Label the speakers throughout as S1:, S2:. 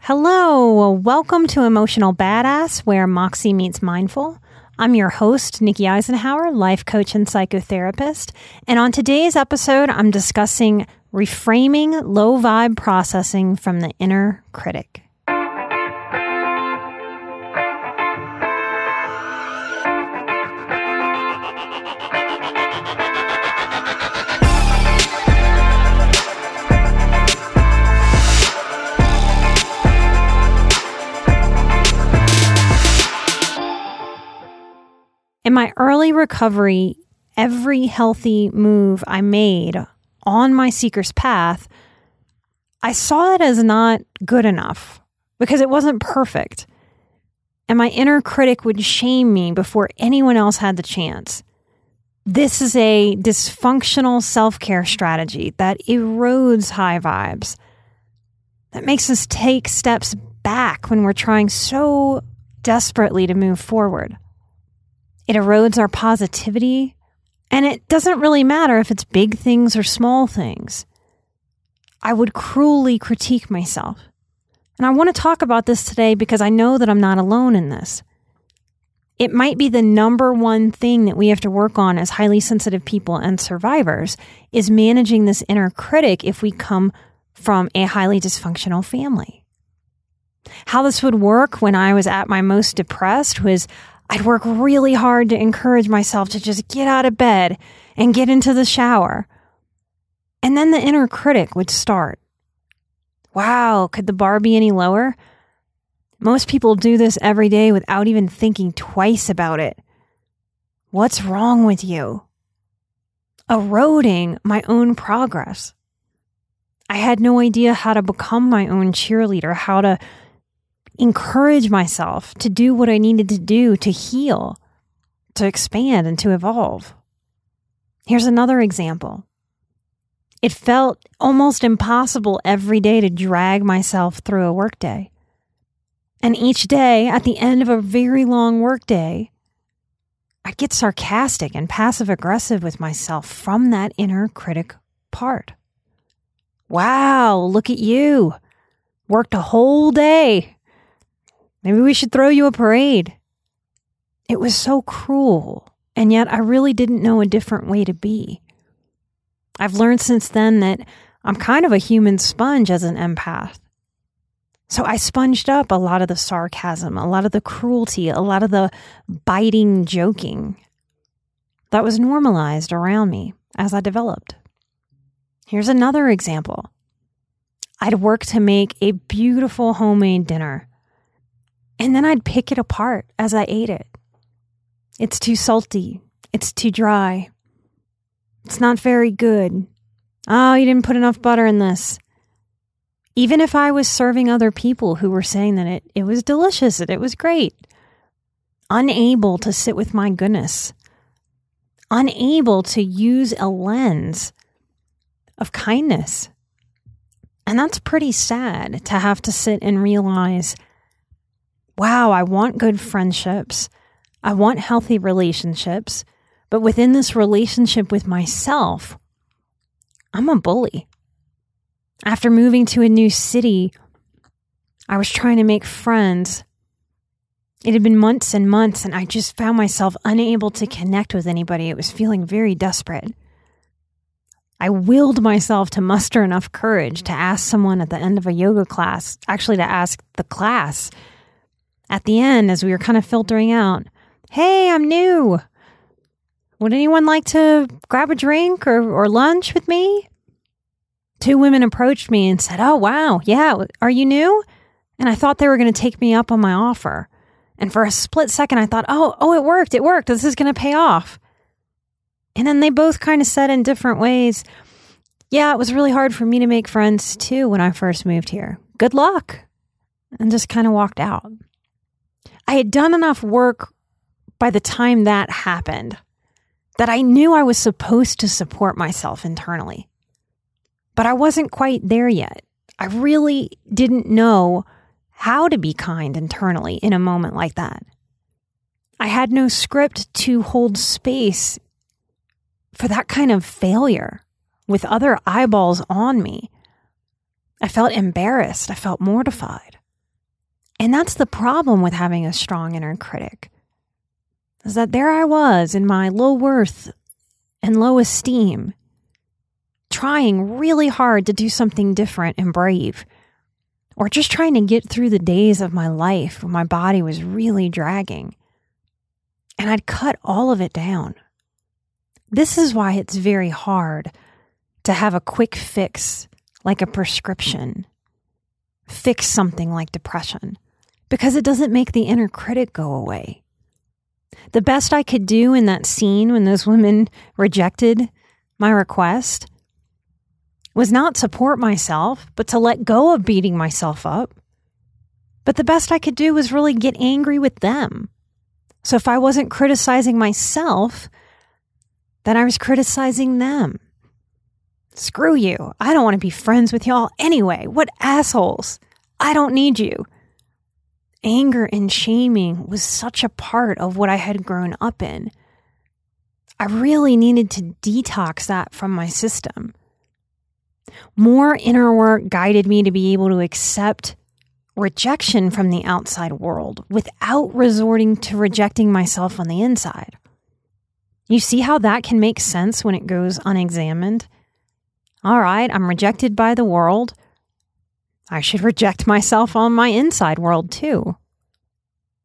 S1: Hello, welcome to Emotional Badass, where Moxie meets mindful. I'm your host, Nikki Eisenhauer, life coach and psychotherapist. And on today's episode, I'm discussing reframing low vibe processing from the inner critic. In my early recovery, every healthy move I made on my seeker's path, I saw it as not good enough because it wasn't perfect. And my inner critic would shame me before anyone else had the chance. This is a dysfunctional self care strategy that erodes high vibes, that makes us take steps back when we're trying so desperately to move forward. It erodes our positivity. And it doesn't really matter if it's big things or small things. I would cruelly critique myself. And I want to talk about this today because I know that I'm not alone in this. It might be the number one thing that we have to work on as highly sensitive people and survivors is managing this inner critic if we come from a highly dysfunctional family. How this would work when I was at my most depressed was I'd work really hard to encourage myself to just get out of bed and get into the shower. And then the inner critic would start. Wow, could the bar be any lower? Most people do this every day without even thinking twice about it. What's wrong with you? Eroding my own progress. I had no idea how to become my own cheerleader, how to encourage myself to do what I needed to do to heal, to expand, and to evolve. Here's another example. It felt almost impossible every day to drag myself through a workday. And each day, at the end of a very long workday, I'd get sarcastic and passive aggressive with myself from that inner critic part. Wow, look at you. Worked a whole day. Maybe we should throw you a parade. It was so cruel, and yet I really didn't know a different way to be. I've learned since then that I'm kind of a human sponge as an empath. So I sponged up a lot of the sarcasm, a lot of the cruelty, a lot of the biting joking that was normalized around me as I developed. Here's another example. I'd work to make a beautiful homemade dinner and then I'd pick it apart as I ate it. It's too salty. It's too dry. It's not very good. Oh, you didn't put enough butter in this. Even if I was serving other people who were saying that it, it was delicious and it was great, unable to sit with my goodness, unable to use a lens of kindness. And that's pretty sad to have to sit and realize wow, I want good friendships. I want healthy relationships. But within this relationship with myself, I'm a bully. After moving to a new city, I was trying to make friends. It had been months and months, and I just found myself unable to connect with anybody. It was feeling very desperate. I willed myself to muster enough courage to ask someone at the end of a yoga class, actually, to ask the class at the end, as we were kind of filtering out, Hey, I'm new. Would anyone like to grab a drink or, or lunch with me? Two women approached me and said, Oh, wow. Yeah. Are you new? And I thought they were going to take me up on my offer. And for a split second, I thought, Oh, oh, it worked. It worked. This is going to pay off. And then they both kind of said in different ways, Yeah, it was really hard for me to make friends too when I first moved here. Good luck. And just kind of walked out. I had done enough work by the time that happened that I knew I was supposed to support myself internally. But I wasn't quite there yet. I really didn't know how to be kind internally in a moment like that. I had no script to hold space for that kind of failure with other eyeballs on me. I felt embarrassed. I felt mortified. And that's the problem with having a strong inner critic is that there I was in my low worth and low esteem, trying really hard to do something different and brave, or just trying to get through the days of my life when my body was really dragging. And I'd cut all of it down. This is why it's very hard to have a quick fix like a prescription, fix something like depression, because it doesn't make the inner critic go away. The best I could do in that scene when those women rejected my request was not support myself, but to let go of beating myself up. But the best I could do was really get angry with them. So if I wasn't criticizing myself, then I was criticizing them. Screw you. I don't want to be friends with y'all anyway. What assholes. I don't need you anger and shaming was such a part of what I had grown up in. I really needed to detox that from my system. More inner work guided me to be able to accept rejection from the outside world without resorting to rejecting myself on the inside. You see how that can make sense when it goes unexamined? All right, I'm rejected by the world. I should reject myself on my inside world too.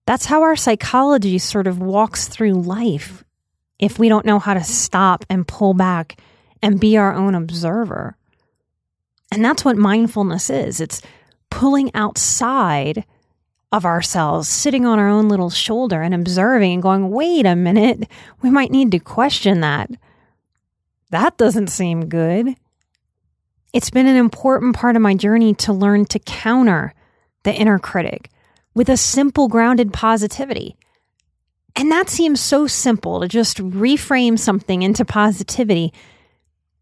S1: That's how our psychology sort of walks through life if we don't know how to stop and pull back and be our own observer. And that's what mindfulness is it's pulling outside of ourselves, sitting on our own little shoulder and observing and going, wait a minute, we might need to question that. That doesn't seem good. It's been an important part of my journey to learn to counter the inner critic with a simple, grounded positivity. And that seems so simple to just reframe something into positivity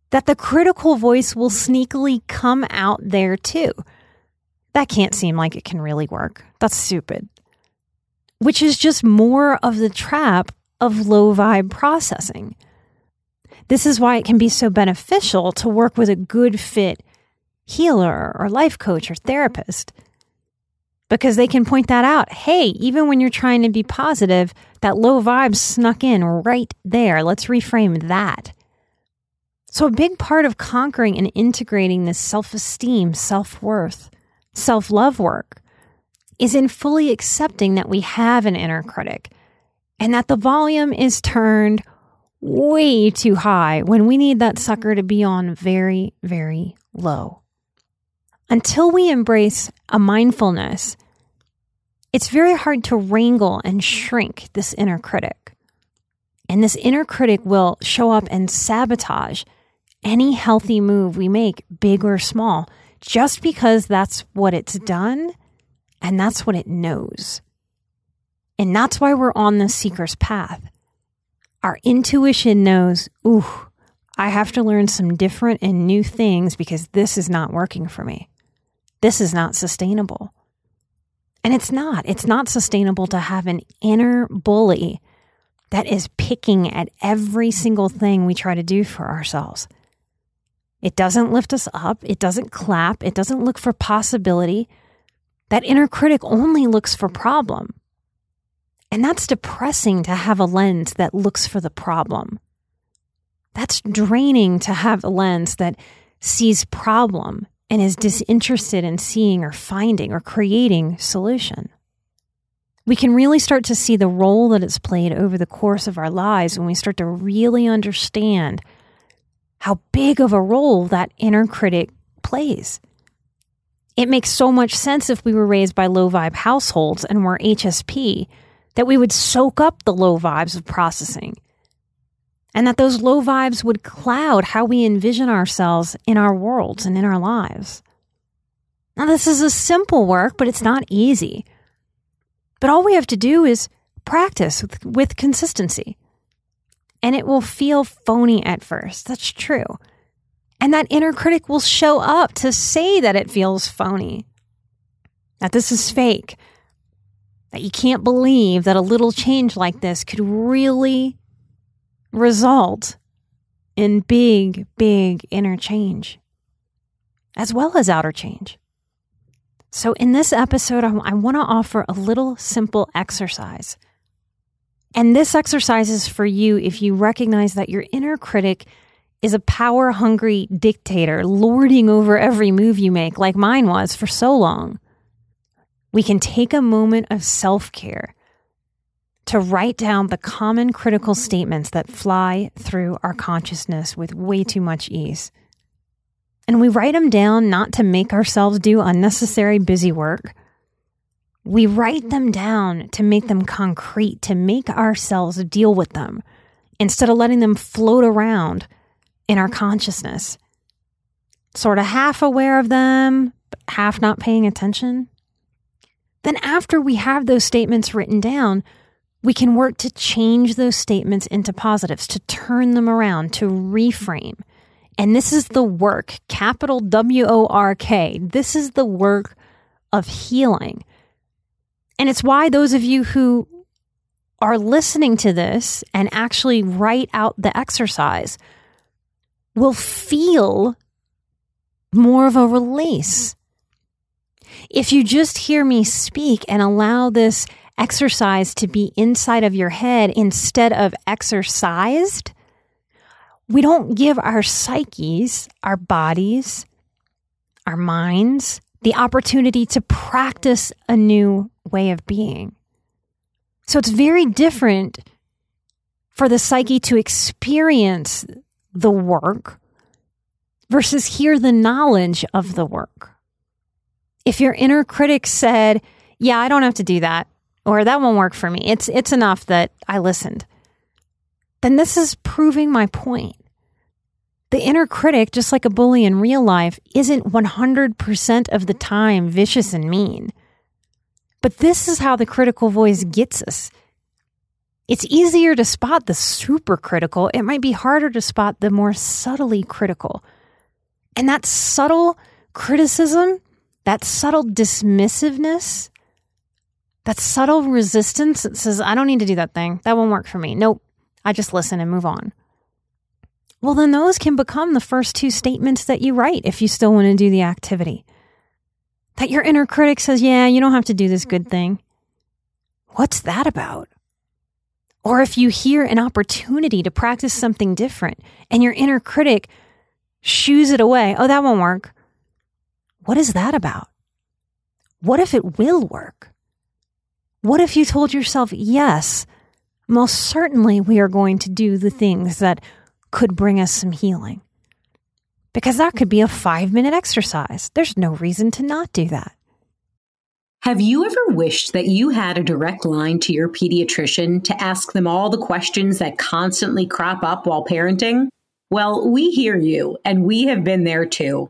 S1: that the critical voice will sneakily come out there too. That can't seem like it can really work. That's stupid. Which is just more of the trap of low vibe processing. This is why it can be so beneficial to work with a good fit healer or life coach or therapist because they can point that out. Hey, even when you're trying to be positive, that low vibe snuck in right there. Let's reframe that. So, a big part of conquering and integrating this self esteem, self worth, self love work is in fully accepting that we have an inner critic and that the volume is turned way too high when we need that sucker to be on very, very low. Until we embrace a mindfulness, it's very hard to wrangle and shrink this inner critic. And this inner critic will show up and sabotage any healthy move we make, big or small, just because that's what it's done and that's what it knows. And that's why we're on the seeker's path our intuition knows, ooh, I have to learn some different and new things because this is not working for me. This is not sustainable. And it's not. It's not sustainable to have an inner bully that is picking at every single thing we try to do for ourselves. It doesn't lift us up. It doesn't clap. It doesn't look for possibility. That inner critic only looks for problem. And that's depressing to have a lens that looks for the problem. That's draining to have a lens that sees problem and is disinterested in seeing or finding or creating solution. we can really start to see the role that it's played over the course of our lives when we start to really understand how big of a role that inner critic plays. It makes so much sense if we were raised by low vibe households and were HSP that we would soak up the low vibes of processing and that those low vibes would cloud how we envision ourselves in our worlds and in our lives. Now, this is a simple work, but it's not easy. But all we have to do is practice with, with consistency. And it will feel phony at first. That's true. And that inner critic will show up to say that it feels phony, that this is fake, that you can't believe that a little change like this could really result in big, big inner change, as well as outer change. So, in this episode, I, I want to offer a little simple exercise. And this exercise is for you if you recognize that your inner critic is a power hungry dictator lording over every move you make, like mine was for so long. We can take a moment of self care to write down the common critical statements that fly through our consciousness with way too much ease. And we write them down not to make ourselves do unnecessary busy work. We write them down to make them concrete, to make ourselves deal with them instead of letting them float around in our consciousness. Sort of half aware of them, but half not paying attention. Then, after we have those statements written down, we can work to change those statements into positives, to turn them around, to reframe. And this is the work, capital W O R K. This is the work of healing. And it's why those of you who are listening to this and actually write out the exercise will feel more of a release. If you just hear me speak and allow this exercise to be inside of your head instead of exercised, we don't give our psyches, our bodies, our minds, the opportunity to practice a new way of being. So it's very different for the psyche to experience the work versus hear the knowledge of the work. If your inner critic said, Yeah, I don't have to do that or that won't work for me. It's it's enough that I listened. Then this is proving my point. The inner critic, just like a bully in real life, isn't 100% of the time vicious and mean. But this is how the critical voice gets us. It's easier to spot the super critical. It might be harder to spot the more subtly critical. And that subtle criticism, that subtle dismissiveness, that subtle resistance that says, I don't need to do that thing. That won't work for me. Nope. I just listen and move on. Well, then those can become the first two statements that you write if you still want to do the activity. That your inner critic says, Yeah, you don't have to do this good mm-hmm. thing. What's that about? Or if you hear an opportunity to practice something different and your inner critic shoos it away, oh, that won't work. What is that about? What if it will work? What if you told yourself, yes, most certainly we are going to do the things that could bring us some healing? Because that could be a five minute exercise. There's no reason to not do that.
S2: Have you ever wished that you had a direct line to your pediatrician to ask them all the questions that constantly crop up while parenting? Well, we hear you, and we have been there too.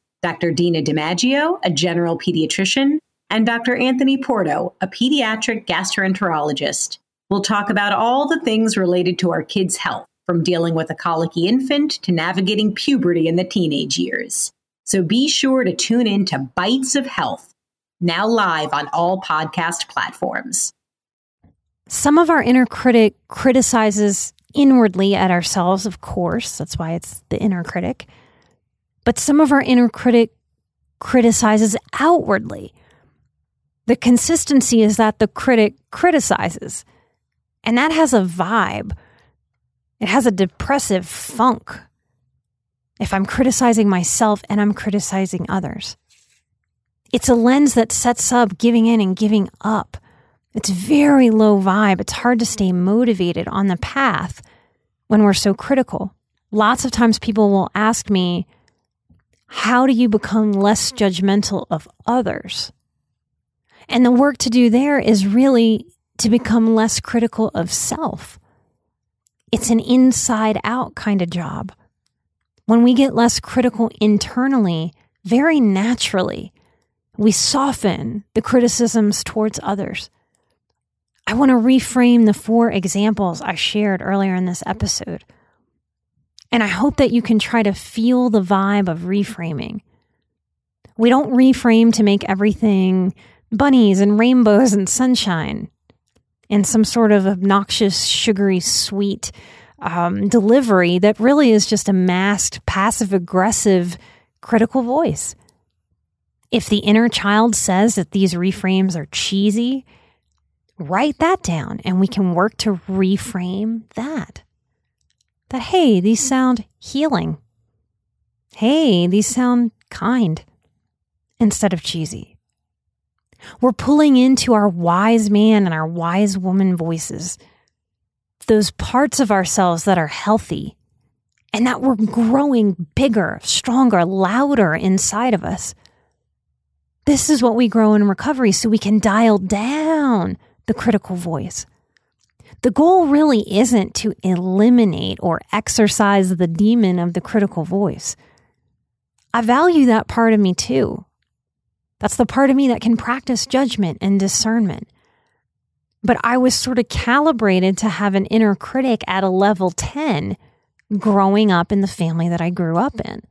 S2: Dr. Dina DiMaggio, a general pediatrician, and Dr. Anthony Porto, a pediatric gastroenterologist. We'll talk about all the things related to our kids' health, from dealing with a colicky infant to navigating puberty in the teenage years. So be sure to tune in to Bites of Health, now live on all podcast platforms.
S1: Some of our inner critic criticizes inwardly at ourselves, of course. That's why it's the inner critic. But some of our inner critic criticizes outwardly. The consistency is that the critic criticizes, and that has a vibe. It has a depressive funk. If I'm criticizing myself and I'm criticizing others, it's a lens that sets up giving in and giving up. It's very low vibe. It's hard to stay motivated on the path when we're so critical. Lots of times people will ask me, How do you become less judgmental of others? And the work to do there is really to become less critical of self. It's an inside out kind of job. When we get less critical internally, very naturally, we soften the criticisms towards others. I want to reframe the four examples I shared earlier in this episode. And I hope that you can try to feel the vibe of reframing. We don't reframe to make everything bunnies and rainbows and sunshine and some sort of obnoxious, sugary, sweet um, delivery that really is just a masked, passive aggressive, critical voice. If the inner child says that these reframes are cheesy, write that down and we can work to reframe that. That, hey, these sound healing. Hey, these sound kind instead of cheesy. We're pulling into our wise man and our wise woman voices, those parts of ourselves that are healthy and that we're growing bigger, stronger, louder inside of us. This is what we grow in recovery so we can dial down the critical voice. The goal really isn't to eliminate or exercise the demon of the critical voice. I value that part of me too. That's the part of me that can practice judgment and discernment. But I was sort of calibrated to have an inner critic at a level 10 growing up in the family that I grew up in.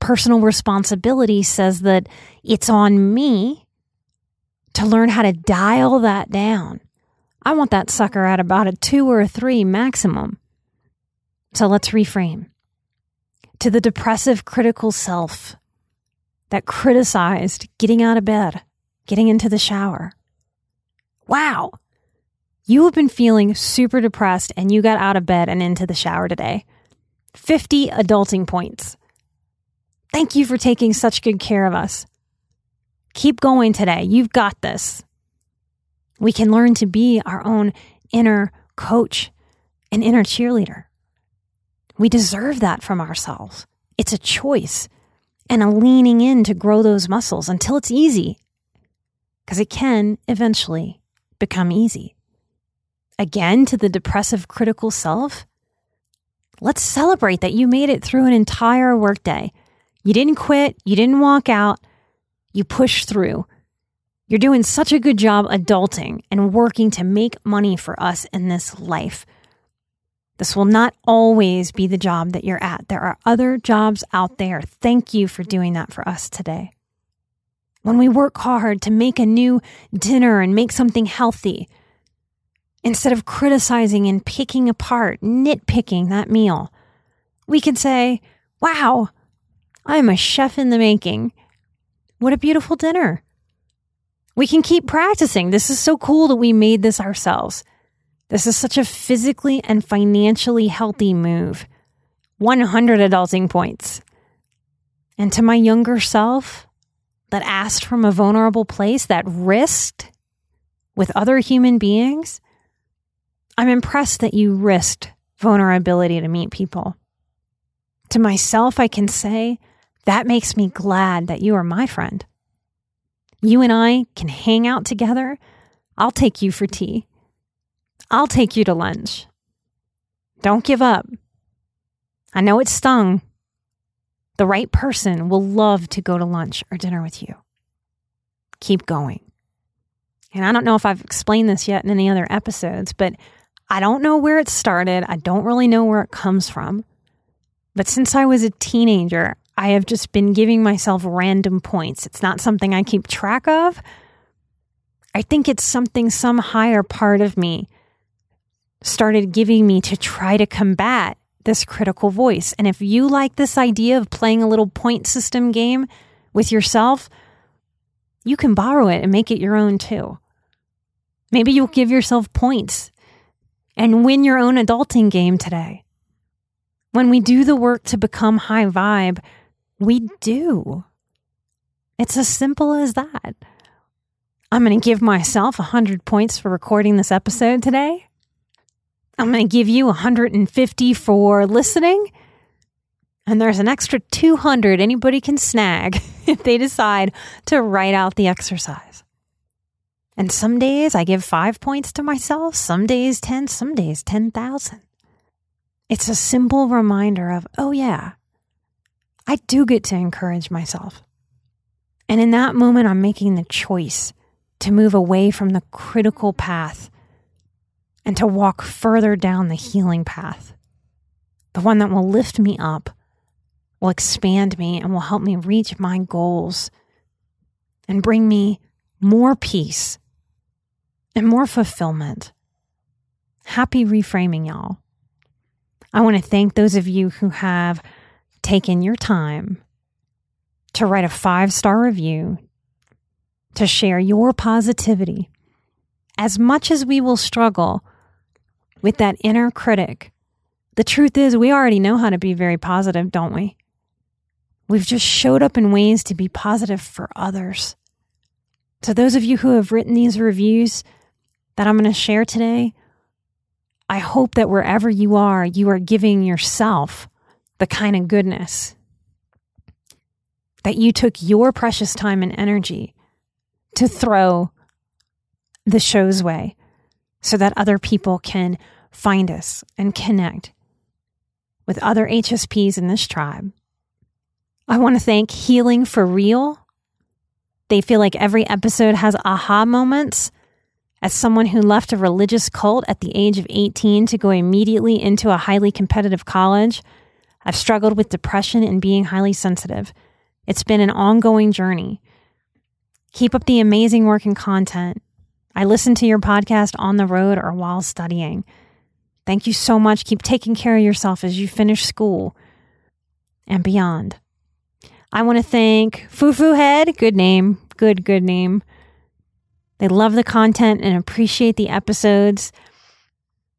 S1: Personal responsibility says that it's on me to learn how to dial that down. I want that sucker at about a two or a three maximum. So let's reframe. To the depressive, critical self, that criticized getting out of bed, getting into the shower. Wow, you have been feeling super depressed and you got out of bed and into the shower today. 50 adulting points. Thank you for taking such good care of us. Keep going today. You've got this. We can learn to be our own inner coach and inner cheerleader. We deserve that from ourselves. It's a choice and a leaning in to grow those muscles until it's easy. Because it can eventually become easy. Again, to the depressive critical self, let's celebrate that you made it through an entire workday. You didn't quit, you didn't walk out, you pushed through. You're doing such a good job adulting and working to make money for us in this life. This will not always be the job that you're at. There are other jobs out there. Thank you for doing that for us today. When we work hard to make a new dinner and make something healthy, instead of criticizing and picking apart, nitpicking that meal, we can say, Wow, I'm a chef in the making. What a beautiful dinner. We can keep practicing. This is so cool that we made this ourselves. This is such a physically and financially healthy move. 100 adulting points. And to my younger self that asked from a vulnerable place, that risked with other human beings, I'm impressed that you risked vulnerability to meet people. To myself, I can say, that makes me glad that you are my friend. You and I can hang out together. I'll take you for tea. I'll take you to lunch. Don't give up. I know it stung. The right person will love to go to lunch or dinner with you. Keep going. And I don't know if I've explained this yet in any other episodes, but I don't know where it started. I don't really know where it comes from. But since I was a teenager, I have just been giving myself random points. It's not something I keep track of. I think it's something some higher part of me started giving me to try to combat this critical voice. And if you like this idea of playing a little point system game with yourself, you can borrow it and make it your own too. Maybe you'll give yourself points and win your own adulting game today. When we do the work to become high vibe, we do. It's as simple as that. I'm going to give myself 100 points for recording this episode today. I'm going to give you 150 for listening. And there's an extra 200 anybody can snag if they decide to write out the exercise. And some days I give five points to myself, some days 10, some days 10,000. It's a simple reminder of, oh, yeah, I do get to encourage myself. And in that moment, I'm making the choice to move away from the critical path and to walk further down the healing path, the one that will lift me up, will expand me, and will help me reach my goals and bring me more peace and more fulfillment. Happy reframing, y'all. I want to thank those of you who have taken your time to write a five star review, to share your positivity. As much as we will struggle with that inner critic, the truth is we already know how to be very positive, don't we? We've just showed up in ways to be positive for others. So, those of you who have written these reviews that I'm going to share today, I hope that wherever you are, you are giving yourself the kind of goodness that you took your precious time and energy to throw the show's way so that other people can find us and connect with other HSPs in this tribe. I want to thank Healing for Real. They feel like every episode has aha moments. As someone who left a religious cult at the age of 18 to go immediately into a highly competitive college, I've struggled with depression and being highly sensitive. It's been an ongoing journey. Keep up the amazing work and content. I listen to your podcast on the road or while studying. Thank you so much. Keep taking care of yourself as you finish school and beyond. I want to thank Fufu Head. Good name. Good, good name. They love the content and appreciate the episodes.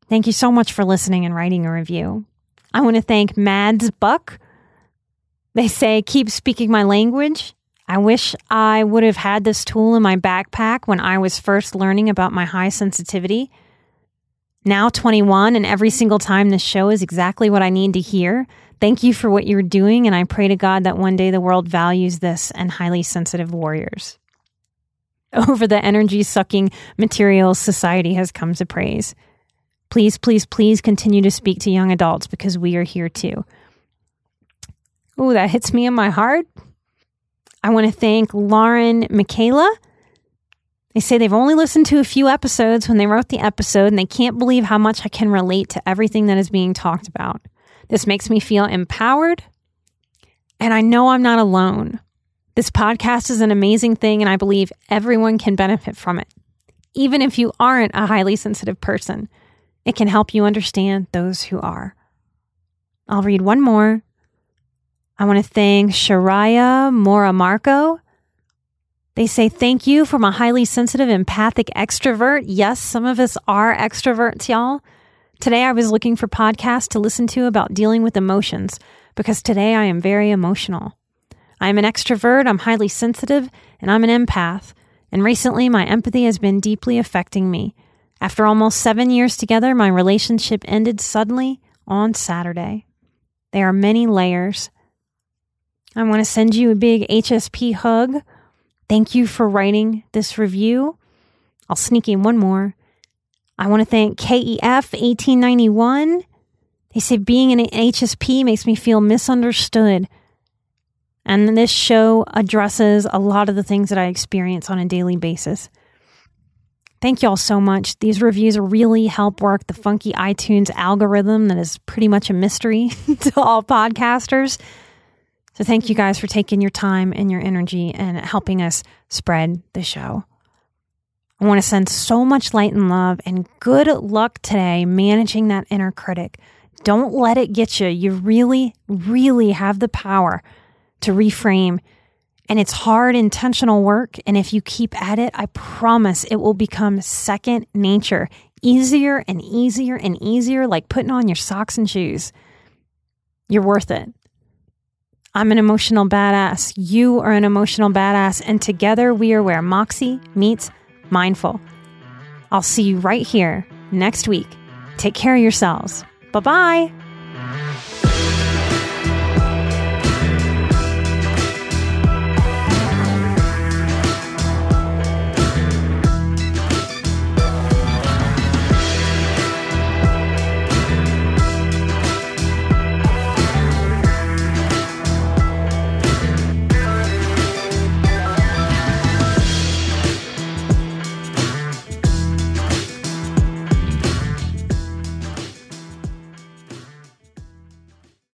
S1: Thank you so much for listening and writing a review. I want to thank Mads Buck. They say, keep speaking my language. I wish I would have had this tool in my backpack when I was first learning about my high sensitivity. Now 21, and every single time this show is exactly what I need to hear. Thank you for what you're doing, and I pray to God that one day the world values this and highly sensitive warriors. Over the energy sucking materials society has come to praise. Please, please, please continue to speak to young adults because we are here too. Oh, that hits me in my heart. I want to thank Lauren Michaela. They say they've only listened to a few episodes when they wrote the episode and they can't believe how much I can relate to everything that is being talked about. This makes me feel empowered and I know I'm not alone. This podcast is an amazing thing and I believe everyone can benefit from it. Even if you aren't a highly sensitive person, it can help you understand those who are. I'll read one more I want to thank Sharaya Moramarco. They say, Thank you from a highly sensitive, empathic extrovert. Yes, some of us are extroverts, y'all. Today I was looking for podcasts to listen to about dealing with emotions because today I am very emotional. I am an extrovert, I'm highly sensitive, and I'm an empath. And recently my empathy has been deeply affecting me. After almost seven years together, my relationship ended suddenly on Saturday. There are many layers I want to send you a big HSP hug. Thank you for writing this review. I'll sneak in one more. I want to thank KEF 1891. They say being an HSP makes me feel misunderstood. And this show addresses a lot of the things that I experience on a daily basis. Thank y'all so much. These reviews really help work the funky iTunes algorithm that is pretty much a mystery to all podcasters. So thank you guys for taking your time and your energy and helping us spread the show. I want to send so much light and love and good luck today managing that inner critic. Don't let it get you. You really, really have the power to reframe. And it's hard, intentional work. And if you keep at it, I promise it will become second nature, easier and easier and easier, like putting on your socks and shoes. You're worth it. I'm an emotional badass. You are an emotional badass. And together we are where Moxie meets mindful. I'll see you right here next week. Take care of yourselves. Bye bye.